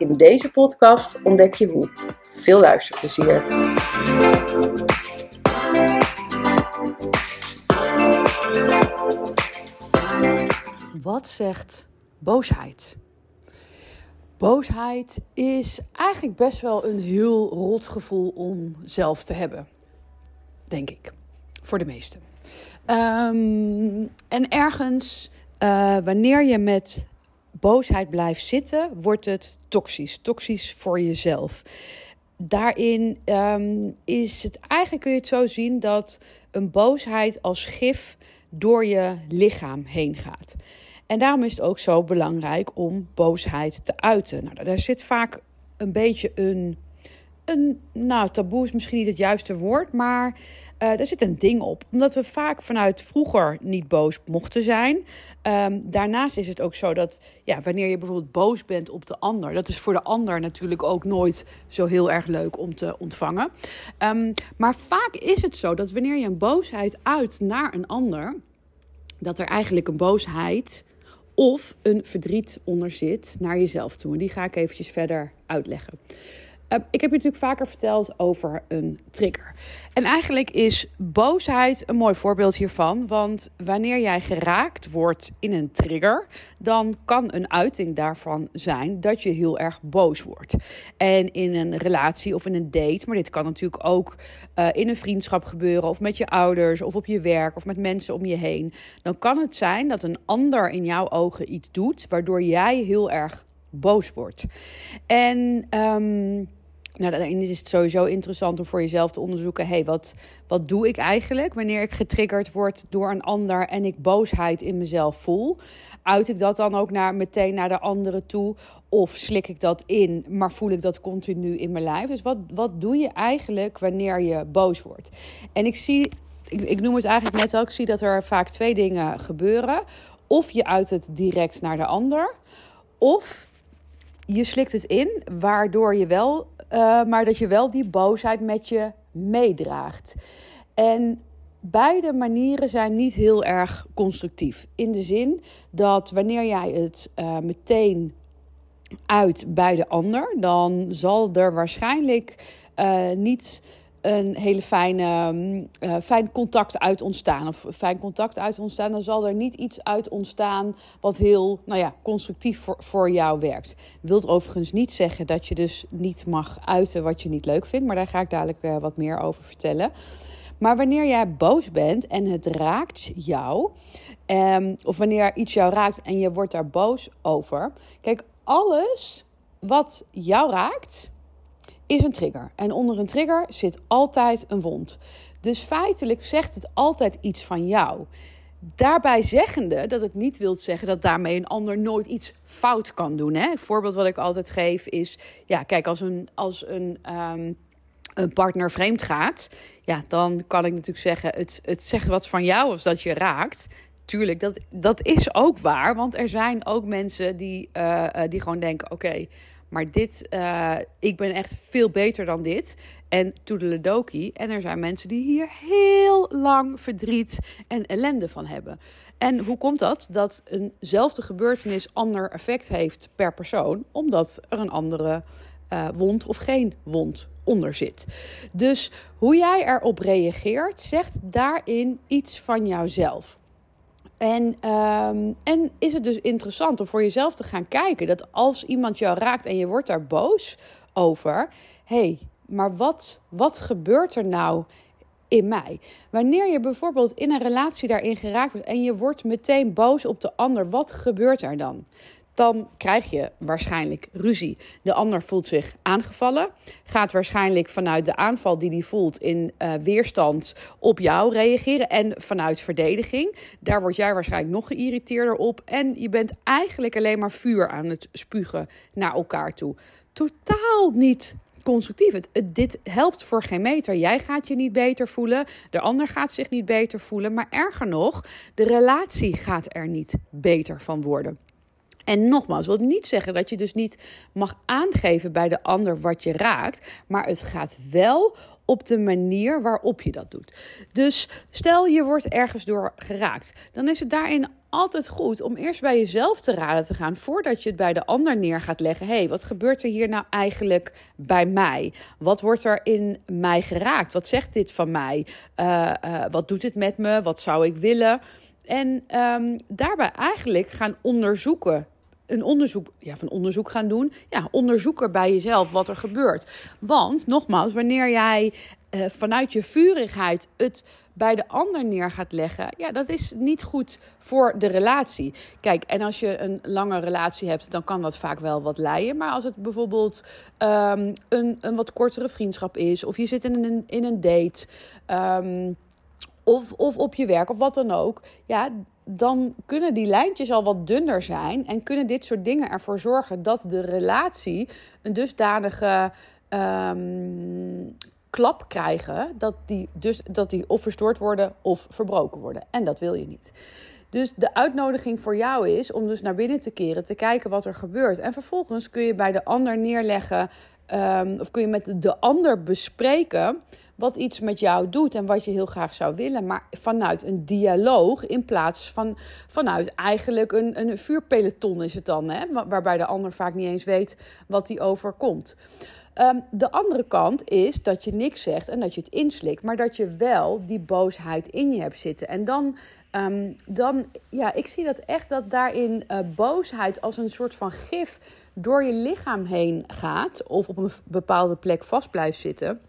In deze podcast ontdek je hoe. Veel luisterplezier. Wat zegt boosheid? Boosheid is eigenlijk best wel een heel rot gevoel om zelf te hebben. Denk ik. Voor de meesten. Ehm, en ergens, uh, wanneer je met boosheid blijft zitten, wordt het toxisch. Toxisch voor jezelf. Daarin um, is het eigenlijk kun je het zo zien dat een boosheid als gif door je lichaam heen gaat. En daarom is het ook zo belangrijk om boosheid te uiten. Nou, daar zit vaak een beetje een, een nou, taboe is misschien niet het juiste woord, maar uh, daar zit een ding op. Omdat we vaak vanuit vroeger niet boos mochten zijn. Um, daarnaast is het ook zo dat ja, wanneer je bijvoorbeeld boos bent op de ander, dat is voor de ander natuurlijk ook nooit zo heel erg leuk om te ontvangen. Um, maar vaak is het zo dat wanneer je een boosheid uit naar een ander, dat er eigenlijk een boosheid of een verdriet onder zit naar jezelf toe. En die ga ik eventjes verder uitleggen. Uh, ik heb je natuurlijk vaker verteld over een trigger. En eigenlijk is boosheid een mooi voorbeeld hiervan. Want wanneer jij geraakt wordt in een trigger, dan kan een uiting daarvan zijn dat je heel erg boos wordt. En in een relatie of in een date, maar dit kan natuurlijk ook uh, in een vriendschap gebeuren, of met je ouders, of op je werk, of met mensen om je heen. Dan kan het zijn dat een ander in jouw ogen iets doet, waardoor jij heel erg boos wordt. En. Um, nou, daarin is het sowieso interessant om voor jezelf te onderzoeken: hey, wat, wat doe ik eigenlijk wanneer ik getriggerd word door een ander en ik boosheid in mezelf voel? Uit ik dat dan ook naar, meteen naar de andere toe? Of slik ik dat in, maar voel ik dat continu in mijn lijf? Dus wat, wat doe je eigenlijk wanneer je boos wordt? En ik zie, ik, ik noem het eigenlijk net al, ik zie dat er vaak twee dingen gebeuren. Of je uit het direct naar de ander, of je slikt het in, waardoor je wel uh, maar dat je wel die boosheid met je meedraagt. En beide manieren zijn niet heel erg constructief. In de zin dat wanneer jij het uh, meteen uit bij de ander, dan zal er waarschijnlijk uh, niet een hele fijne, uh, fijn contact uit ontstaan. Of fijn contact uit ontstaan, dan zal er niet iets uit ontstaan wat heel nou ja, constructief voor, voor jou werkt. Wilt overigens niet zeggen dat je dus niet mag uiten wat je niet leuk vindt, maar daar ga ik dadelijk uh, wat meer over vertellen. Maar wanneer jij boos bent en het raakt jou, um, of wanneer iets jou raakt en je wordt daar boos over. Kijk, alles wat jou raakt, is een trigger. En onder een trigger zit altijd een wond. Dus feitelijk zegt het altijd iets van jou. Daarbij zeggende dat het niet wil zeggen dat daarmee een ander nooit iets fout kan doen. Hè? Een voorbeeld wat ik altijd geef is: ja, kijk, als een, als een, um, een partner vreemd gaat, ja, dan kan ik natuurlijk zeggen: het, het zegt wat van jou of dat je raakt. Tuurlijk, dat, dat is ook waar. Want er zijn ook mensen die, uh, uh, die gewoon denken: oké. Maar dit, uh, ik ben echt veel beter dan dit. En toedeledoki. En er zijn mensen die hier heel lang verdriet en ellende van hebben. En hoe komt dat? Dat eenzelfde gebeurtenis ander effect heeft per persoon. Omdat er een andere uh, wond of geen wond onder zit. Dus hoe jij erop reageert, zegt daarin iets van jouzelf. En, um, en is het dus interessant om voor jezelf te gaan kijken dat als iemand jou raakt en je wordt daar boos over, hé, hey, maar wat, wat gebeurt er nou in mij? Wanneer je bijvoorbeeld in een relatie daarin geraakt wordt en je wordt meteen boos op de ander, wat gebeurt er dan? Dan krijg je waarschijnlijk ruzie. De ander voelt zich aangevallen, gaat waarschijnlijk vanuit de aanval die hij voelt in uh, weerstand op jou reageren en vanuit verdediging. Daar word jij waarschijnlijk nog geïrriteerder op en je bent eigenlijk alleen maar vuur aan het spugen naar elkaar toe. Totaal niet constructief. Dit helpt voor geen meter. Jij gaat je niet beter voelen. De ander gaat zich niet beter voelen. Maar erger nog, de relatie gaat er niet beter van worden. En nogmaals, wil niet zeggen dat je dus niet mag aangeven bij de ander wat je raakt. Maar het gaat wel op de manier waarop je dat doet. Dus stel je wordt ergens door geraakt, dan is het daarin altijd goed om eerst bij jezelf te raden te gaan voordat je het bij de ander neer gaat leggen. hey, wat gebeurt er hier nou eigenlijk bij mij? Wat wordt er in mij geraakt? Wat zegt dit van mij? Uh, uh, wat doet het met me? Wat zou ik willen? En um, daarbij eigenlijk gaan onderzoeken een onderzoek, ja, van onderzoek gaan doen. Ja, onderzoek er bij jezelf wat er gebeurt. Want nogmaals, wanneer jij uh, vanuit je vurigheid het bij de ander neer gaat leggen, ja, dat is niet goed voor de relatie. Kijk, en als je een lange relatie hebt, dan kan dat vaak wel wat leiden. Maar als het bijvoorbeeld um, een, een wat kortere vriendschap is, of je zit in een, in een date. Um, of, of op je werk of wat dan ook. Ja, dan kunnen die lijntjes al wat dunner zijn. En kunnen dit soort dingen ervoor zorgen dat de relatie een dusdanige um, klap krijgen. Dat die, dus, dat die of verstoord worden of verbroken worden. En dat wil je niet. Dus de uitnodiging voor jou is om dus naar binnen te keren, te kijken wat er gebeurt. En vervolgens kun je bij de ander neerleggen, um, of kun je met de ander bespreken wat iets met jou doet en wat je heel graag zou willen, maar vanuit een dialoog in plaats van vanuit eigenlijk een, een vuurpeloton is het dan, hè? waarbij de ander vaak niet eens weet wat die overkomt. Um, de andere kant is dat je niks zegt en dat je het inslikt, maar dat je wel die boosheid in je hebt zitten. En dan, um, dan ja, ik zie dat echt dat daarin uh, boosheid als een soort van gif door je lichaam heen gaat of op een bepaalde plek vast blijft zitten.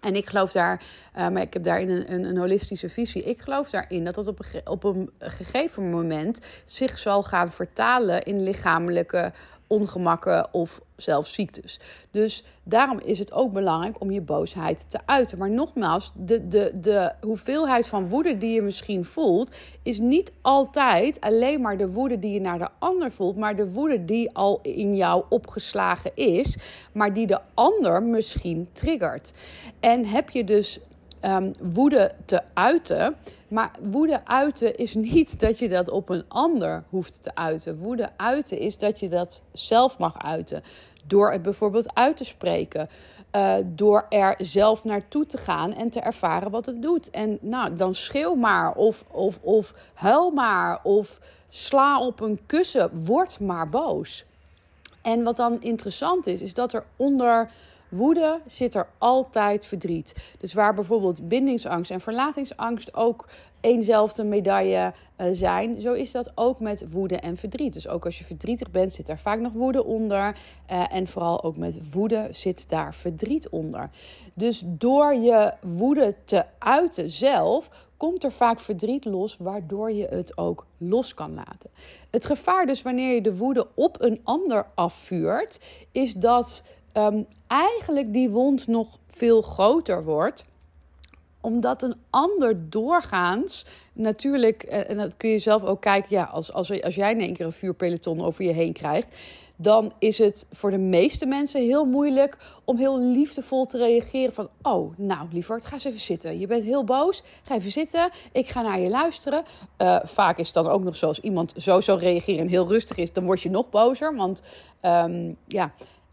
En ik geloof daar, uh, maar ik heb daarin een, een, een, holistische visie. Ik geloof daarin dat dat op een, op een gegeven moment zich zal gaan vertalen in lichamelijke ongemakken of zelfs ziektes. Dus daarom is het ook belangrijk om je boosheid te uiten. Maar nogmaals, de, de, de hoeveelheid van woede die je misschien voelt, is niet altijd alleen maar de woede die je naar de ander voelt, maar de woede die al in jou opgeslagen is, maar die de ander misschien triggert. En heb je dus um, woede te uiten. Maar woede uiten is niet dat je dat op een ander hoeft te uiten. Woede uiten is dat je dat zelf mag uiten. Door het bijvoorbeeld uit te spreken. Uh, door er zelf naartoe te gaan en te ervaren wat het doet. En nou, dan schreeuw maar. Of, of, of huil maar. Of sla op een kussen. Word maar boos. En wat dan interessant is, is dat er onder woede zit er altijd verdriet. Dus waar bijvoorbeeld bindingsangst en verlatingsangst ook eenzelfde medaille uh, zijn, zo is dat ook met woede en verdriet. Dus ook als je verdrietig bent, zit daar vaak nog woede onder. Uh, en vooral ook met woede zit daar verdriet onder. Dus door je woede te uiten zelf, komt er vaak verdriet los, waardoor je het ook los kan laten. Het gevaar dus wanneer je de woede op een ander afvuurt, is dat um, eigenlijk die wond nog veel groter wordt omdat een ander doorgaans, natuurlijk, eh, en dat kun je zelf ook kijken, ja, als, als, als jij in één keer een vuurpeloton over je heen krijgt, dan is het voor de meeste mensen heel moeilijk om heel liefdevol te reageren van, oh, nou, lieverd, ga eens even zitten. Je bent heel boos, ga even zitten, ik ga naar je luisteren. Uh, vaak is het dan ook nog zoals iemand zo zou reageren en heel rustig is, dan word je nog bozer, want um, ja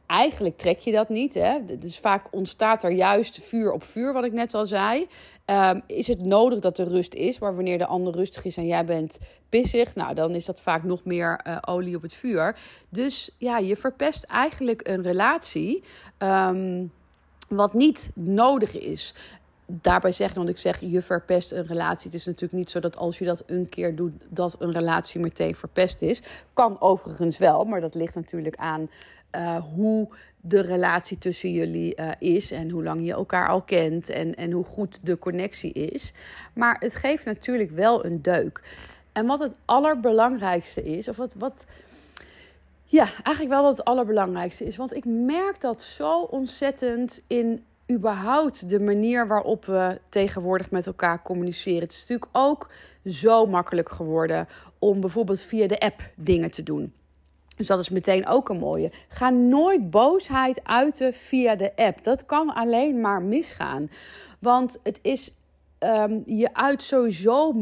eigenlijk trek je dat niet. Hè? Dus vaak ontstaat er juist vuur op vuur, wat ik net al zei. Um, is het nodig dat er rust is, maar wanneer de ander rustig is en jij bent pissig, nou dan is dat vaak nog meer uh, olie op het vuur. Dus ja, je verpest eigenlijk een relatie. Um, wat niet nodig is daarbij zeggen, want ik zeg je verpest een relatie. Het is natuurlijk niet zo dat als je dat een keer doet, dat een relatie meteen verpest is. Kan overigens wel, maar dat ligt natuurlijk aan uh, hoe de relatie tussen jullie uh, is en hoe lang je elkaar al kent en, en hoe goed de connectie is. Maar het geeft natuurlijk wel een deuk. En wat het allerbelangrijkste is, of wat, wat ja, eigenlijk wel wat het allerbelangrijkste is. Want ik merk dat zo ontzettend in überhaupt de manier waarop we tegenwoordig met elkaar communiceren. Het is natuurlijk ook zo makkelijk geworden om bijvoorbeeld via de app dingen te doen. Dus dat is meteen ook een mooie. Ga nooit boosheid uiten via de app. Dat kan alleen maar misgaan. Want het is um, je uit sowieso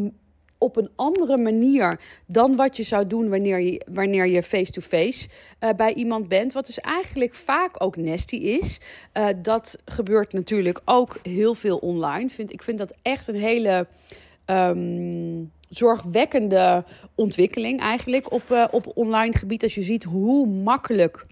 op een andere manier dan wat je zou doen wanneer je, wanneer je face-to-face uh, bij iemand bent. Wat dus eigenlijk vaak ook nasty is. Uh, dat gebeurt natuurlijk ook heel veel online. Vind, ik vind dat echt een hele um, zorgwekkende ontwikkeling eigenlijk op, uh, op online gebied. Als je ziet hoe makkelijk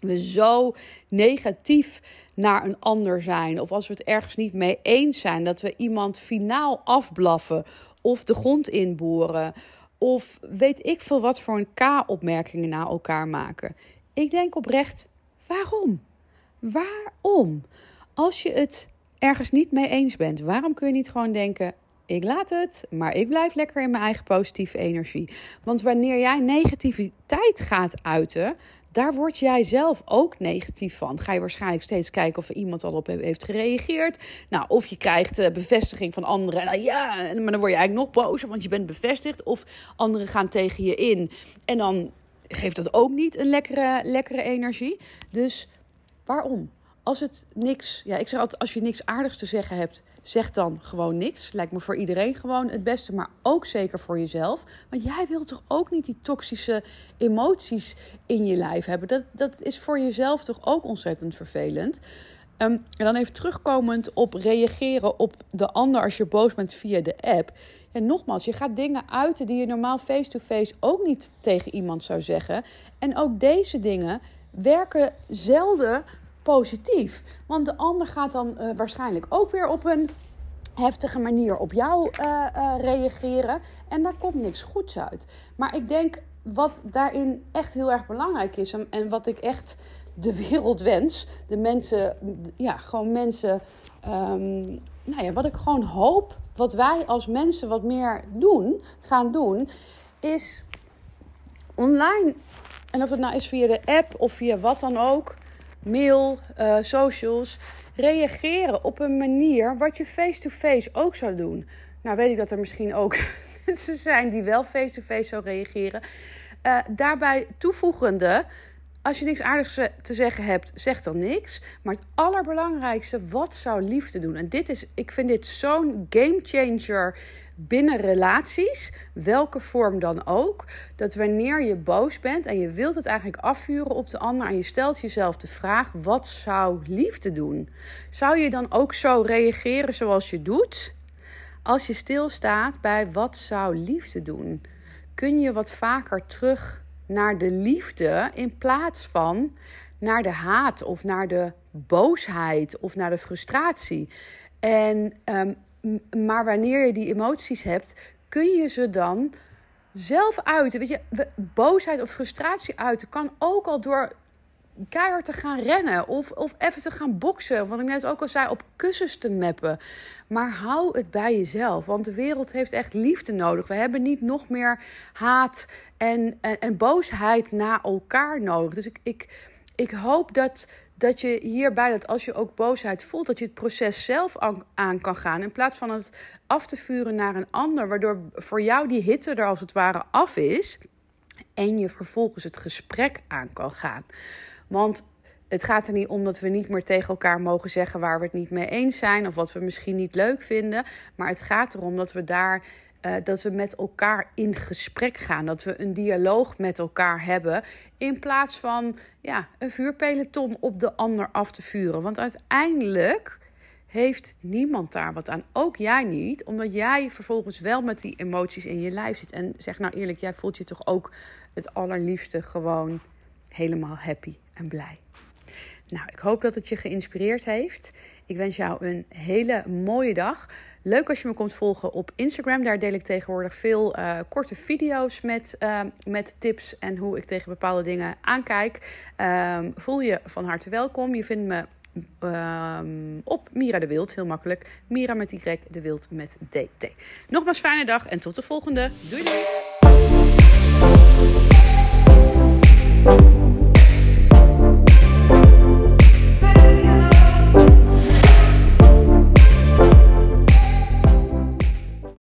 we zo negatief naar een ander zijn. Of als we het ergens niet mee eens zijn. Dat we iemand finaal afblaffen. Of de grond inboren. Of weet ik veel wat voor een K-opmerkingen naar elkaar maken. Ik denk oprecht, waarom? Waarom? Als je het ergens niet mee eens bent, waarom kun je niet gewoon denken: ik laat het, maar ik blijf lekker in mijn eigen positieve energie. Want wanneer jij negativiteit gaat uiten, daar word jij zelf ook negatief van. Ga je waarschijnlijk steeds kijken of er iemand al op heeft gereageerd. Nou, of je krijgt uh, bevestiging van anderen. Ja, maar dan word je eigenlijk nog bozer, want je bent bevestigd. Of anderen gaan tegen je in. En dan geeft dat ook niet een lekkere, lekkere energie. Dus waarom? Als het niks, ja, ik zeg altijd, als je niks aardigs te zeggen hebt, zeg dan gewoon niks. Lijkt me voor iedereen gewoon het beste, maar ook zeker voor jezelf. Want jij wilt toch ook niet die toxische emoties in je lijf hebben? Dat, dat is voor jezelf toch ook ontzettend vervelend. Um, en dan even terugkomend op reageren op de ander als je boos bent via de app. En nogmaals, je gaat dingen uiten die je normaal face-to-face -face ook niet tegen iemand zou zeggen. En ook deze dingen werken zelden positief. Want de ander gaat dan uh, waarschijnlijk ook weer op een heftige manier op jou uh, uh, reageren. En daar komt niks goeds uit. Maar ik denk wat daarin echt heel erg belangrijk is. En wat ik echt de wereld wens. De mensen, ja, gewoon mensen. Um, nou ja, wat ik gewoon hoop. Wat wij als mensen wat meer doen, gaan doen. Is online. En of het nou is via de app of via wat dan ook mail, uh, socials, reageren op een manier wat je face-to-face ook zou doen. Nou weet ik dat er misschien ook mensen zijn die wel face-to-face zou reageren. Uh, daarbij toevoegende, als je niks aardigs te zeggen hebt, zeg dan niks. Maar het allerbelangrijkste, wat zou liefde doen? En dit is, ik vind dit zo'n game changer binnen relaties, welke vorm dan ook, dat wanneer je boos bent en je wilt het eigenlijk afvuren op de ander en je stelt jezelf de vraag: wat zou liefde doen? Zou je dan ook zo reageren zoals je doet? Als je stilstaat bij wat zou liefde doen, kun je wat vaker terug naar de liefde in plaats van naar de haat of naar de boosheid of naar de frustratie. En um, maar wanneer je die emoties hebt, kun je ze dan zelf uiten. Weet je, boosheid of frustratie uiten kan ook al door keihard te gaan rennen of, of even te gaan boksen. Wat ik net ook al zei, op kussens te mappen. Maar hou het bij jezelf, want de wereld heeft echt liefde nodig. We hebben niet nog meer haat en, en, en boosheid naar elkaar nodig. Dus ik, ik, ik hoop dat dat je hierbij, dat als je ook boosheid voelt, dat je het proces zelf aan, kan gaan. In plaats van het af te vuren naar een ander, waardoor voor jou die hitte er als het ware af is. En je vervolgens het gesprek aan kan gaan. Want het gaat er niet om dat we niet meer tegen elkaar mogen zeggen waar we het niet mee eens zijn of wat we misschien niet leuk vinden. Maar het gaat erom dat we daar uh, dat we met elkaar in gesprek gaan. Dat we een dialoog met elkaar hebben. In plaats van ja, een vuurpeloton op de ander af te vuren. Want uiteindelijk heeft niemand daar wat aan. Ook jij niet, omdat jij vervolgens wel met die emoties in je lijf zit. En zeg nou eerlijk, jij voelt je toch ook het allerliefste gewoon helemaal happy en blij. Nou, ik hoop dat het je geïnspireerd heeft. Ik wens jou een hele mooie dag. Leuk als je me komt volgen op Instagram. Daar deel ik tegenwoordig veel uh, korte video's met, uh, met tips en hoe ik tegen bepaalde dingen aankijk. Um, voel je van harte welkom. Je vindt me um, op Mira de Wild, heel makkelijk. Mira met Y, de Wild met DT. Nogmaals fijne dag en tot de volgende. Doei doei!